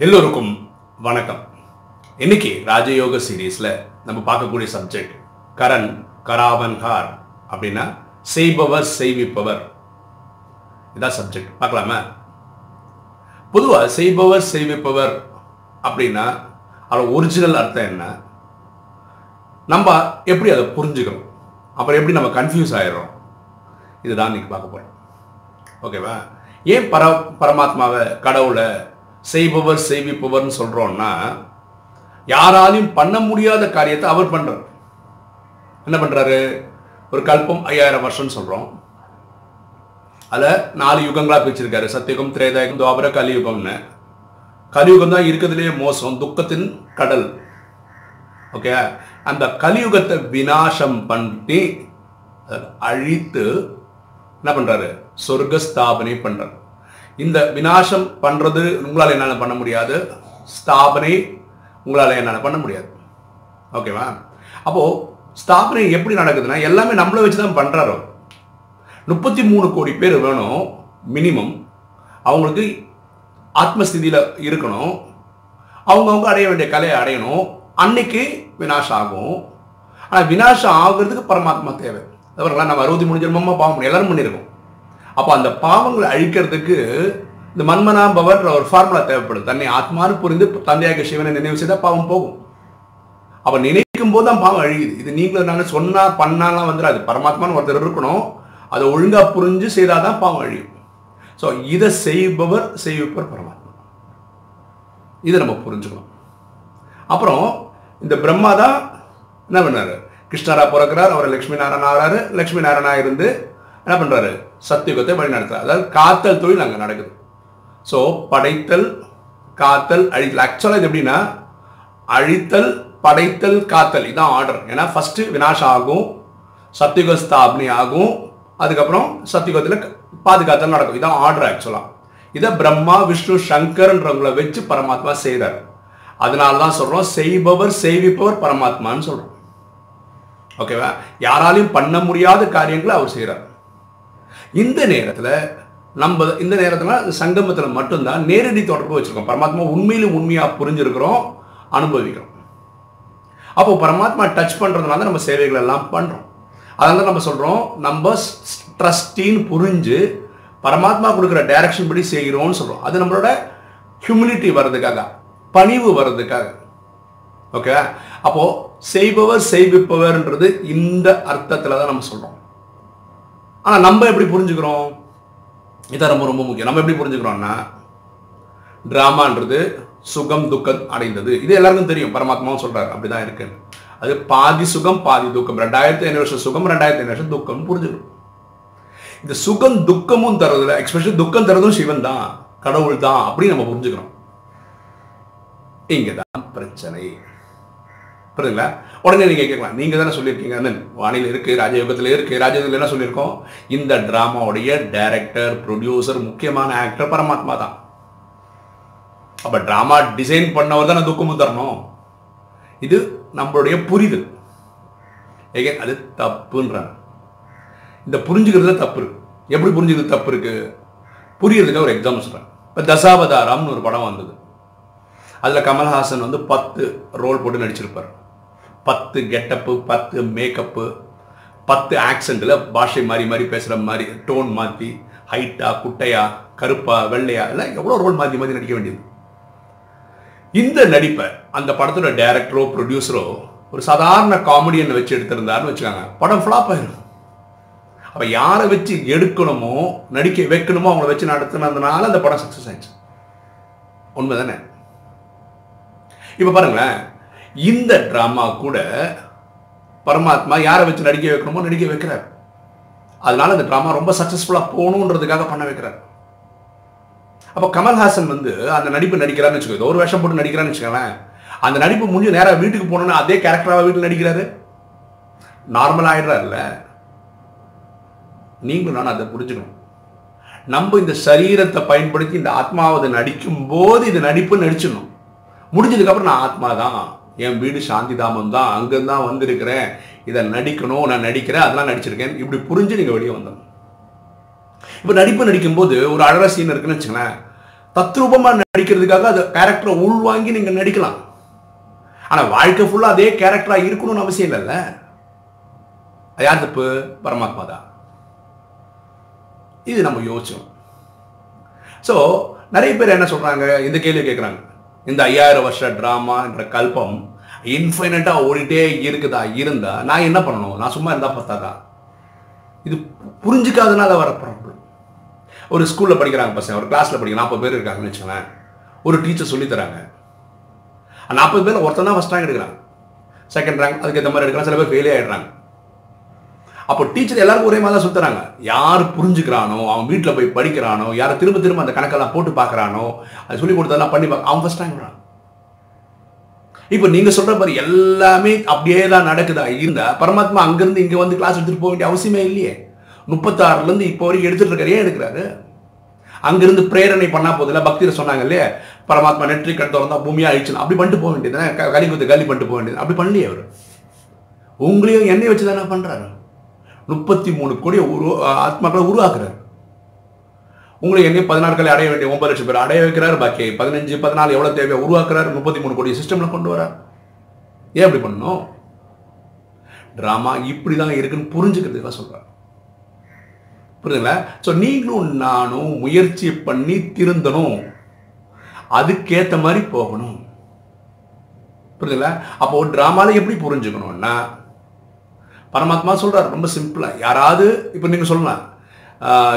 எல்லோருக்கும் வணக்கம். இன்னைக்கு ராஜயோக சீரீஸில் நம்ம பார்க்கக்கூடிய சப்ஜெக்ட் கரண் கராவன்ஹார் அப்படின்னா செய்பவர் செய்விப்பவர். இதான் சப்ஜெக்ட் பார்க்கலாமா? பொதுவாக செய்பவர் செய்விப்பவர் அப்படின்னா அதோட ஒரிஜினல் அர்த்தம் என்ன? நம்ம எப்படி அதை புரிஞ்சுக்கிறோம்? அப்புறம் எப்படி நம்ம கன்ஃபியூஸ் ஆயிடுறோம்? இதுதான் இன்னைக்கு பார்க்க போகிறோம் ஓகேவா ஏன் பர பரமாத்மாவை கடவுளை செய்பவர் செய்விப்பவர்னு சொல்கிறோன்னா யாராலையும் பண்ண முடியாத காரியத்தை அவர் பண்ணுறார் என்ன பண்ணுறாரு ஒரு கல்பம் ஐயாயிரம் வருஷம்னு சொல்கிறோம் அதில் நாலு யுகங்களாக பிரிச்சிருக்காரு. சத்தியுகம் திரேதாயுகம் துவாபர கலியுகம்னு. கலியுகம் தான் இருக்கிறதுலேயே மோசம் துக்கத்தின் கடல். ஓகே? அந்த கலியுகத்தை வினாசம் பண்ணி அழித்து என்ன பண்ணுறாரு சொர்க்க ஸ்தாபனை பண்ணுறாரு இந்த வினாசம் பண்ணுறது உங்களால் என்னால் பண்ண முடியாது. ஸ்தாபனை உங்களால் என்னால் பண்ண முடியாது. ஓகேவா அப்போது ஸ்தாபனை எப்படி நடக்குதுன்னா எல்லாமே நம்மளை வச்சு தான் பண்ணுறாரோ முப்பத்தி மூணு கோடி பேர் வேணும் மினிமம் அவங்களுக்கு ஆத்மஸ்திதியில் இருக்கணும். அவங்கவுங்க அடைய வேண்டிய கலையை அடையணும். அன்னைக்கு வினாசம் ஆகும். ஆனால் வினாசம் ஆகுறதுக்கு பரமாத்மா தேவை. தவிர நம்ம அறுபத்தி மூணு ஜென்மமாக பாவம் எல்லாரும் பண்ணியிருக்கோம். அப்போ அந்த பாவங்களை அழிக்கிறதுக்கு இந்த மன்மனாபவர் ஒரு ஃபார்முலா தேவைப்படும் தன்னை ஆத்மானு புரிந்து தந்தையாக சிவனை நினைவு செய்தால் பாவம் போகும். அப்ப நினைக்கும் போது தான் பாவம் அழியுது. இது நீங்களும் நான் சொன்னா பண்ணாலாம் வந்துடாது. பரமாத்மான்னு ஒருத்தர் இருக்கணும். அதை ஒழுங்காக புரிஞ்சு செய்தாதான் பாவம் அழியும். ஸோ இதை செய்பவர் செய்விப்பவர் பரமாத்மா. இதை நம்ம புரிஞ்சுக்கணும். அப்புறம் இந்த பிரம்மா தான் என்ன பண்ணார்? கிருஷ்ணரா பிறக்கிறார் அவர் லக்ஷ்மி நாராயண ஆகிறாரு. லட்சுமி நாராயணா இருந்து என்ன பண்ணுறாரு சத்தியுகத்தை வழி அதாவது காத்தல் தொழில் அங்கே நடக்குது. ஸோ படைத்தல் காத்தல் அழித்தல். ஆக்சுவலாக இது எப்படின்னா அழித்தல் படைத்தல் காத்தல். இதான் ஆர்டர் ஏன்னா ஃபஸ்ட்டு வினாஷ் ஆகும் சத்தியுக ஸ்தாபனை ஆகும் அதுக்கப்புறம் சத்தியுகத்தில் பாதுகாத்தல் நடக்கும். இதுதான் ஆர்டர் ஆக்சுவலாக இதை பிரம்மா விஷ்ணு சங்கர்ன்றவங்களை வச்சு பரமாத்மா செய்கிறார் அதனால தான் சொல்கிறோம் செய்பவர் செய்விப்பவர் பரமாத்மான்னு சொல்கிறோம் ஓகேவா யாராலையும் பண்ண முடியாத காரியங்களை அவர் செய்கிறார் இந்த நேரத்தில் நம்ம இந்த நேரத்தில் சங்கமத்தில் மட்டும்தான் நேரடி தொடர்பு வச்சிருக்கோம். பரமாத்மா உண்மையிலும் உண்மையாக புரிஞ்சிருக்கிறோம் அனுபவிக்கிறோம். அப்போ பரமாத்மா டச் பண்ணுறதுனால நம்ம சேவைகள் எல்லாம் பண்ணுறோம் அதனால நம்ம சொல்கிறோம் நம்ம ட்ரஸ்டின்னு புரிஞ்சு பரமாத்மா கொடுக்குற டைரக்ஷன் படி செய்கிறோம்னு சொல்கிறோம் அது நம்மளோட ஹியூமிலிட்டி வர்றதுக்காக பணிவு வர்றதுக்காக. ஓகே அப்போ செய்பவர் செய்விப்பவர்ன்றது இந்த அர்த்தத்தில் தான் நம்ம சொல்கிறோம் ஆனால் நம்ம எப்படி புரிஞ்சுக்கிறோம்? இதான் ரொம்ப ரொம்ப முக்கியம். நம்ம எப்படி புரிஞ்சுக்கிறோம்னா ட்ராமான்றது சுகம் துக்கம் அடைந்தது. இது எல்லாருக்கும் தெரியும். பரமாத்மாவும் சொல்றாரு அப்படிதான் இருக்கு அது பாதி சுகம் பாதி துக்கம். ரெண்டாயிரத்தி ஐநூறு வருஷம் சுகம் ரெண்டாயிரத்தி ஐநூறு வருஷம் துக்கம் புரிஞ்சுக்கணும். இந்த சுகம் துக்கமும் தரதுல எக்ஸ்பெஷலி துக்கம் தரதும் சிவன் தான். கடவுள் தான் அப்படின்னு நம்ம புரிஞ்சுக்கிறோம். இங்கதான் பிரச்சனை. புரியுதுங்களா? உடனே நீங்கள் கேட்கலாம். நீங்கள் தானே சொல்லியிருக்கீங்க. அண்ணன் வானிலை இருக்குது ராஜயோகத்தில் இருக்குது ராஜயோகத்தில் என்ன சொல்லியிருக்கோம்? இந்த ட்ராமாவுடைய டைரக்டர் ப்ரொடியூசர் முக்கியமான ஆக்டர் பரமாத்மா தான். அப்போ ட்ராமா டிசைன் பண்ணவர் தானே துக்கமும் தரணும் இது நம்மளுடைய புரிதல். ஏகே அது தப்புன்றாங்க இந்த புரிஞ்சுக்கிறதுல தப்பு இருக்கு. எப்படி புரிஞ்சுக்கிறது தப்பு இருக்கு? புரியறதுக்கு ஒரு எக்ஸாம்பிள் சொல்கிறேன் இப்போ தசாவதாரம்னு ஒரு படம் வந்தது. அதில் கமல்ஹாசன் வந்து பத்து ரோல் போட்டு நடிச்சிருப்பார். பத்து கெட்டப்பு பத்து மேக்கப்பு பத்து ஆக்சண்ட்டில் பாஷை மாறி மாறி பேசுகிற மாதிரி டோன் மாற்றி ஹைட்டா குட்டையா கருப்பா வெள்ளையா எல்லாம் எவ்வளோ ரோல் மாற்றி மாற்றி நடிக்க வேண்டியது? இந்த நடிப்பை அந்த படத்தோட டைரக்டரோ ப்ரொடியூசரோ ஒரு சாதாரண காமெடியனை வச்சு எடுத்திருந்தாருன்னு வச்சுக்கோங்க படம் ஃப்ளாப் ஆயிடும் அப்போ யாரை வச்சு எடுக்கணுமோ நடிக்க வைக்கணுமோ அவங்கள வச்சு நடத்துனதுனால அந்த படம் சக்ஸஸ் ஆயிடுச்சு. உண்மை தானே இப்போ பாருங்களேன் இந்த ட்ராமா கூட பரமாத்மா யாரை வச்சு நடிக்க வைக்கணுமோ நடிக்க வைக்கிறார். அதனால இந்த ட்ராமா ரொம்ப சக்ஸஸ்ஃபுல்லாக போகணுன்றதுக்காக பண்ண வைக்கிறார். அப்போ கமல்ஹாசன் வந்து அந்த நடிப்பு நடிக்கிறான்னு வச்சுக்கோ ஒரு வருஷம் போட்டு நடிக்கிறான்னு வச்சுக்கோங்களேன். அந்த நடிப்பு முடிஞ்சு நேராக வீட்டுக்கு போனோன்னா அதே கேரக்டராக வீட்டில் நடிக்கிறாரு. நார்மல் ஆகிடுறாருல்ல நீங்களும் நான் அதை புரிஞ்சுக்கணும். நம்ம இந்த சரீரத்தை பயன்படுத்தி இந்த ஆத்மாவை நடிக்கும் போது இது நடிப்பு நடிச்சிடணும். முடிஞ்சதுக்கப்புறம் நான் ஆத்மா தான் என் வீடு சாந்தி தாமம் தான் அங்கேருந்து தான் வந்திருக்கிறேன். இதை நடிக்கணும் நான் நடிக்கிறேன் அதெல்லாம் நடிச்சிருக்கேன். இப்படி புரிஞ்சு நீங்கள் வெளியே வந்தோம் இப்போ நடிப்பு நடிக்கும்போது ஒரு அழகாக சீன் இருக்குன்னு வச்சுங்களேன் தத்ரூபமா நடிக்கிறதுக்காக அது கேரக்டரை உள்வாங்கி நீங்க நடிக்கலாம். ஆனா வாழ்க்கை ஃபுல்லா அதே கேரக்டரா இருக்கணும்னு அவசியம் இல்லைல்ல? யார் தப்பு? பரமாத்மா தான். இது நம்ம யோசிச்சோம். ஸோ நிறைய பேர் என்ன சொல்றாங்க? இந்த கேள்வி கேட்குறாங்க இந்த ஐயாயிரம் வருஷ ட்ராமா என்ற கல்பம் இன்ஃபைனட்டாக ஓடிட்டே இருக்குதா? இருந்தா நான் என்ன பண்ணணும்? நான் சும்மா இருந்தால் பார்த்தாதான் இது புரிஞ்சுக்காதனால வர ப்ராப்ளம் ஒரு ஸ்கூலில் படிக்கிறாங்க பசங்க. ஒரு கிளாஸில் படிக்க நாற்பது பேர் இருக்காங்கன்னு வச்சுக்கோங்களேன். ஒரு டீச்சர் சொல்லித்தராங்க நாற்பது பேர் ஒருத்தன் தான் ஃபஸ்ட் ரேங்க் எடுக்கிறாங்க செகண்ட் ரேங்க் அதுக்கு ஏற்ற மாதிரி எடுக்கிறாங்க சில பேர் ஃபெயிலே ஆகிடுறாங்க அப்போ டீச்சர் எல்லாருக்கும் ஒரே மாதிரி தான் சுத்துறாங்க. யார் புரிஞ்சுக்கிறானோ அவன் வீட்டில் போய் படிக்கிறானோ யாரை திரும்ப திரும்ப அந்த கணக்கெல்லாம் போட்டு பார்க்குறானோ அது சொல்லி கொடுத்ததெல்லாம் பண்ணி பார்க்க அவன் ஃபஸ்ட் டைம் இப்போ நீங்கள் சொல்கிற மாதிரி எல்லாமே அப்படியே தான் நடக்குதா? இருந்தா பரமாத்மா அங்கேருந்து இங்கே வந்து கிளாஸ் எடுத்துகிட்டு போக வேண்டிய அவசியமே இல்லையே. முப்பத்தாறுலேருந்து இப்போ வரைக்கும் எடுத்துகிட்டு இருக்காரு. ஏன் எடுக்கிறாரு? அங்கிருந்து பிரேரணை பண்ணா போதில்ல பக்தியில் சொன்னாங்க இல்லையா? பரமாத்மா நெற்றி கண் திறந்தா பூமியா அழிச்சு அப்படி பண்ணிட்டு போக வேண்டியது கலி குத்து கலி பண்ணிட்டு போக வேண்டியது. அப்படி பண்ணலையே அவர். உங்களையும் என்னை வச்சு தானே பண்ணுறாரு முப்பத்தி மூணு கோடி உரு ஆத்மாக்களை உருவாக்குறாரு. உங்களை என்ன பதினாறு கலை அடைய வேண்டிய ஒன்பது லட்சம் பேர் அடைய வைக்கிறார் பாக்கி பதினஞ்சு பதினாலு எவ்வளோ தேவையோ உருவாக்குறாரு முப்பத்தி மூணு கோடி சிஸ்டமில் கொண்டு வரார். ஏன் அப்படி பண்ணணும்? ட்ராமா இப்படி தான் இருக்குன்னு புரிஞ்சுக்கிறதுக்காக சொல்கிறார் புரியுதுங்களா? ஸோ நீங்களும் நானும் முயற்சி பண்ணி திருந்தணும். அதுக்கேற்ற மாதிரி போகணும். புரியுதுங்களா? அப்போ ட்ராமாவில் எப்படி புரிஞ்சுக்கணும்னா பரமாத்மா சொல்கிறார் ரொம்ப சிம்பிளாக யாராவது இப்போ நீங்கள் சொல்லலாம்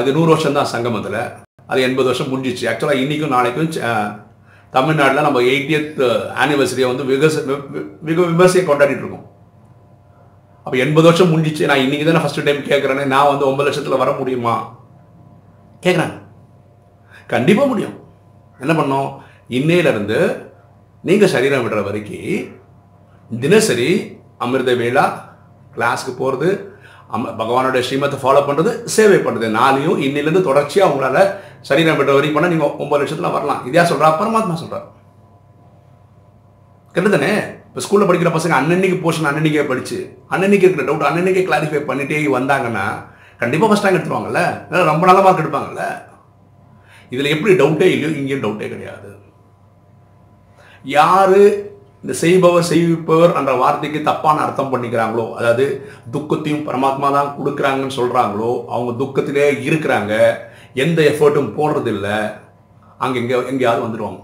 இது நூறு வருஷம் தான் சங்கமத்தில் அது எண்பது வருஷம் முடிஞ்சிச்சு. ஆக்சுவலாக இன்றைக்கும் நாளைக்கும் தமிழ்நாட்டில் நம்ம எயிட்டியத் ஆனிவர்சரியை வந்து விகச வி- மிக விமர்சையை கொண்டாடிட்டு இருக்கோம். அப்போ எண்பது வருஷம் முடிஞ்சிச்சு. நான் இன்றைக்கி தானே ஃபர்ஸ்ட் டைம் கேட்குறேன்னு நான் வந்து ஒன்பது லட்சத்தில் வர முடியுமா? கேட்குறாங்க கண்டிப்பாக முடியும். என்ன பண்ணோம்? இன்னையிலிருந்து நீங்கள் சரீரம் விடுற வரைக்கும் தினசரி அமிர்த வேளா கிளாஸ்க்கு போகிறது அம் பகவானோட ஸ்ரீமத்தை ஃபாலோ பண்ணுறது சேவை பண்ணுறது நாளையும் இன்னிலேருந்து தொடர்ச்சியாக உங்களால் சரீரம் பெற்ற வரைக்கும் பண்ணால் நீங்கள் ஒன்பது லட்சத்தில் வரலாம். இதையா சொல்கிறா பரமாத்மா சொல்கிறார் கரெக்டு தானே இப்போ ஸ்கூலில் படிக்கிற பசங்க அன்னன்னைக்கு போர்ஷன் அன்னன்னைக்கே படிச்சு அன்னன்னைக்கு இருக்கிற டவுட் அன்னன்னைக்கே கிளாரிஃபை பண்ணிட்டே வந்தாங்கன்னா கண்டிப்பாக ஃபஸ்ட் ரேங்க் எடுத்துருவாங்கல்ல? ரொம்ப நல்ல மார்க் எடுப்பாங்கல்ல? இதில் எப்படி டவுட்டே இல்லையோ இங்கேயும் டவுட்டே கிடையாது. யார் இந்த செய்பவர் செய்விப்பவர் என்ற வார்த்தைக்கு தப்பான அர்த்தம் பண்ணிக்கிறாங்களோ அதாவது துக்கத்தையும் பரமாத்மா தான் கொடுக்குறாங்கன்னு சொல்கிறாங்களோ அவங்க துக்கத்திலே இருக்கிறாங்க எந்த எஃபர்ட்டும் போடுறது இல்லை அங்கே எங்கே எங்கேயாவது வந்துடுவாங்க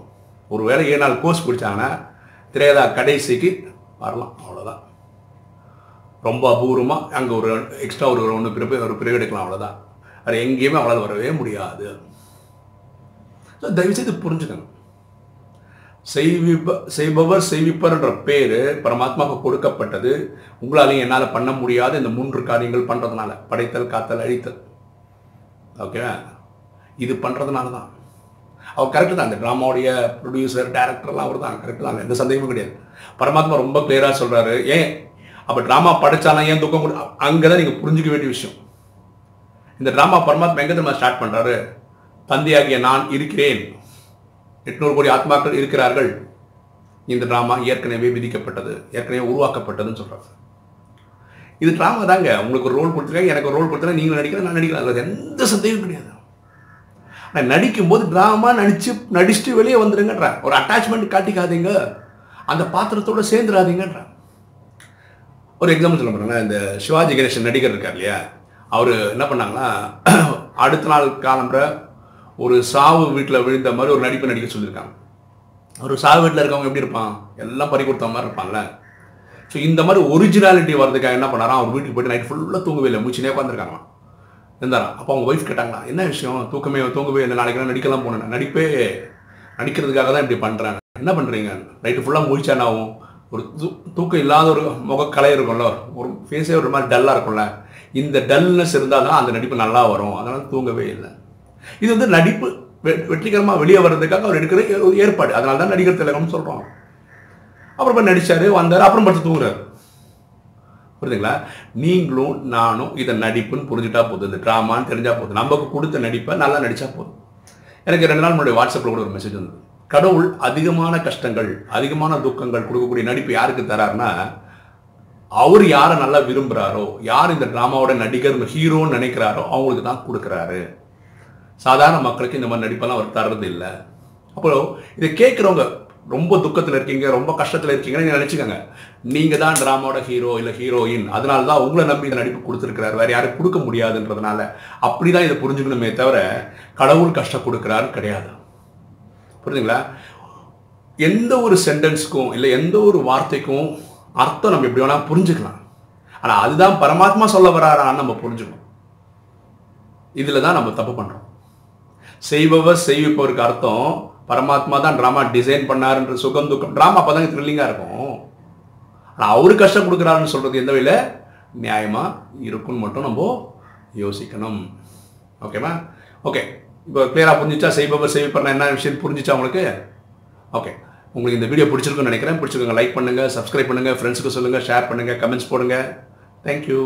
ஒரு வேளை ஏழு நாள் கோர்ஸ் பிடிச்சாங்கன்னா திரேதா கடைசிக்கு வரலாம் அவ்வளோதான் ரொம்ப அபூர்வமாக அங்கே ஒரு எக்ஸ்ட்ரா ஒரு ஒன்று பிறப்பு ஒரு பிரிவு எடுக்கலாம் அவ்வளோதான் அது எங்கேயுமே அவளால் வரவே முடியாது. ஸோ தயவுசெய்து புரிஞ்சுக்கணும் செய்விப்ப செய்பவர் செய்விப்பர்ன்ற பேர் பரமாத்மாவுக்கு கொடுக்கப்பட்டது. உங்களாலையும் என்னால் பண்ண முடியாத. இந்த மூன்று காரியங்கள் பண்ணுறதுனால படைத்தல் காத்தல் அழித்தல். ஓகே இது பண்ணுறதுனால தான். அவர் கரெக்டு தான். இந்த ட்ராமாவுடைய ப்ரொடியூசர் டேரக்டர்லாம் அவர் தான். கரெக்டு தான். எந்த சந்தேகமும் கிடையாது. பரமாத்மா ரொம்ப கிளியராக சொல்கிறாரு ஏன்? அப்போ ட்ராமா படைச்சாலும் ஏன் துக்கம் கொடு? அங்கே தான் நீங்கள் புரிஞ்சுக்க வேண்டிய விஷயம். இந்த ட்ராமா பரமாத்மா எங்கே திரும்ப ஸ்டார்ட் பண்ணுறாரு தந்தையாகிய நான் இருக்கிறேன். எட்நூறு கோடி ஆத்மாக்கள் இருக்கிறார்கள். இந்த ட்ராமா ஏற்கனவே விதிக்கப்பட்டது ஏற்கனவே உருவாக்கப்பட்டதுன்னு சொல்கிறாங்க இது ட்ராமா தாங்க. உங்களுக்கு ஒரு ரோல் கொடுத்துருக்காங்க எனக்கு ஒரு ரோல் கொடுத்துருக்காங்க நீங்களும் நடிக்கிறேன் நான் நடிக்கிறேன் அதில் எந்த சந்தேகம் கிடையாது. ஆனால் நடிக்கும்போது ட்ராமா நடித்து நடிச்சுட்டு வெளியே வந்துடுங்கன்ற ஒரு அட்டாச்மெண்ட் காட்டிக்காதீங்க. அந்த பாத்திரத்தோட சேர்ந்துடாதீங்கன்ற. ஒரு எக்ஸாம்பிள் சொல்ல போகிறேன்னா இந்த சிவாஜி கணேசன் நடிகர் இருக்கார் இல்லையா? அவர் என்ன பண்ணாங்கன்னா அடுத்த நாள் காலம்புற ஒரு சாவு வீட்டில் விழுந்த மாதிரி ஒரு நடிப்பு நடிக்க சொல்லியிருக்காங்க. ஒரு சாவு வீட்டில் இருக்கவங்க எப்படி இருப்பான்? எல்லாம் பறி கொடுத்த மாதிரி இருப்பாங்கல்ல ஸோ இந்த மாதிரி ஒரிஜினாலிட்டி வரதுக்காக என்ன பண்ணாராம்? அவர் வீட்டுக்கு போயிட்டு நைட் ஃபுல்லாக தூங்கவே இல்லை. மூச்சுனே உட்காந்துருக்காங்களாம் இருந்தாரா அப்போ அவங்க ஒய்ஃப் கேட்டாங்களா என்ன விஷயம்? தூக்கமே தூங்கவே இல்லை. நாளைக்கு நடிக்கலாம் போனேன். நடிப்பே நடிக்கிறதுக்காக தான் இப்படி பண்ணுறேன் என்ன பண்ணுறீங்க நைட்டு ஃபுல்லாக முழிச்சா என்ன ஆகும்? ஒரு தூ தூக்கம் இல்லாத ஒரு முகக்கலை இருக்கும்ல. ஒரு ஃபேஸே ஒரு மாதிரி டல்லாக இருக்கும்ல. இந்த டல்னஸ் இருந்தால் தான் அந்த நடிப்பு நல்லா வரும். அதனால் தூங்கவே இல்லை. இது வந்து நடிப்பு வெ- வெற்றிகரமா வெளியே வர்றதுக்காக அவர் எடுக்கிற ஒரு ஏற்பாடு. அதனால தான் நடிகர் திலகம்னு சொல்கிறோம் அப்புறம் போய் நடிச்சாரு வந்தாரு அப்புறம் படுத்து தூங்குறாரு. புரியுதுங்களா? நீங்களும் நானும் இதை நடிப்புன்னு புரிஞ்சுட்டா போதும். இந்த ட்ராமான்னு தெரிஞ்சா போதும். நமக்கு கொடுத்த நடிப்பை நல்லா நடிச்சா போதும். எனக்கு ரெண்டு நாள் முன்னாடி வாட்ஸ்அப்பில் கூட ஒரு மெசேஜ் வந்தது. கடவுள் அதிகமான கஷ்டங்கள் அதிகமான துக்கங்கள் கொடுக்கக்கூடிய நடிப்பு யாருக்கு தராருன்னா அவர் யாரை நல்லா விரும்புறாரோ யார் இந்த ட்ராமாவோட நடிகர் ஹீரோன்னு நினைக்கிறாரோ அவங்களுக்கு தான் கொடுக்குறாரு. சாதாரண மக்களுக்கு இந்த மாதிரி நடிப்பெல்லாம் அவர் தர்றது இல்லை. அப்புறம் இதை கேட்குறவங்க ரொம்ப துக்கத்தில் இருக்கீங்க ரொம்ப கஷ்டத்தில் இருக்கீங்கன்னு நீங்க நினச்சிக்கோங்க. நீங்கள் தான் ட்ராமாவோட ஹீரோ இல்லை ஹீரோயின். அதனால தான் உங்களை நம்பி இந்த நடிப்பு கொடுத்துருக்கிறார். வேற யாரும் கொடுக்க முடியாதுன்றதுனால அப்படி தான் இதை புரிஞ்சுக்கணுமே தவிர கடவுள் கஷ்டம் கொடுக்குறாரு கிடையாது. புரியுதுங்களா எந்த ஒரு சென்டென்ஸ்க்கும் இல்லை எந்த ஒரு வார்த்தைக்கும் அர்த்தம் நம்ம எப்படி வேணா புரிஞ்சுக்கலாம். ஆனால் அதுதான் பரமாத்மா சொல்ல வராரான்னு நம்ம புரிஞ்சுக்கணும். இதில் தான் நம்ம தப்பு பண்ணுறோம் செய்பவர் செய்விப்பவருக்கு அர்த்தம் பரமாத்மா தான் ட்ராமா டிசைன் பண்ணாருன்ற சுகம் துக்கம். ட்ராமா அப்போ தான் த்ரில்லிங்காக இருக்கும். ஆனால் அவரு கஷ்டம் கொடுக்குறாருன்னு சொல்கிறது எந்த வகையில்? நியாயமாக இருக்குன்னு மட்டும் நம்ம யோசிக்கணும். ஓகேவா ஓகே இப்போ கிளியராக புரிஞ்சிச்சா செய்பவர் செய்விப்பர் என்ன விஷயம் புரிஞ்சிச்சா உங்களுக்கு? ஓகே உங்களுக்கு இந்த வீடியோ பிடிச்சிருக்குன்னு நினைக்கிறேன். பிடிச்சிருக்கோங்க லைக் பண்ணுங்கள் சப்ஸ்கிரைப் பண்ணுங்கள் ஃப்ரெண்ட்ஸுக்கு சொல்லுங்கள் ஷேர் பண்ணுங்கள் கமெண்ட்ஸ் போடுங்க. தேங்க்யூ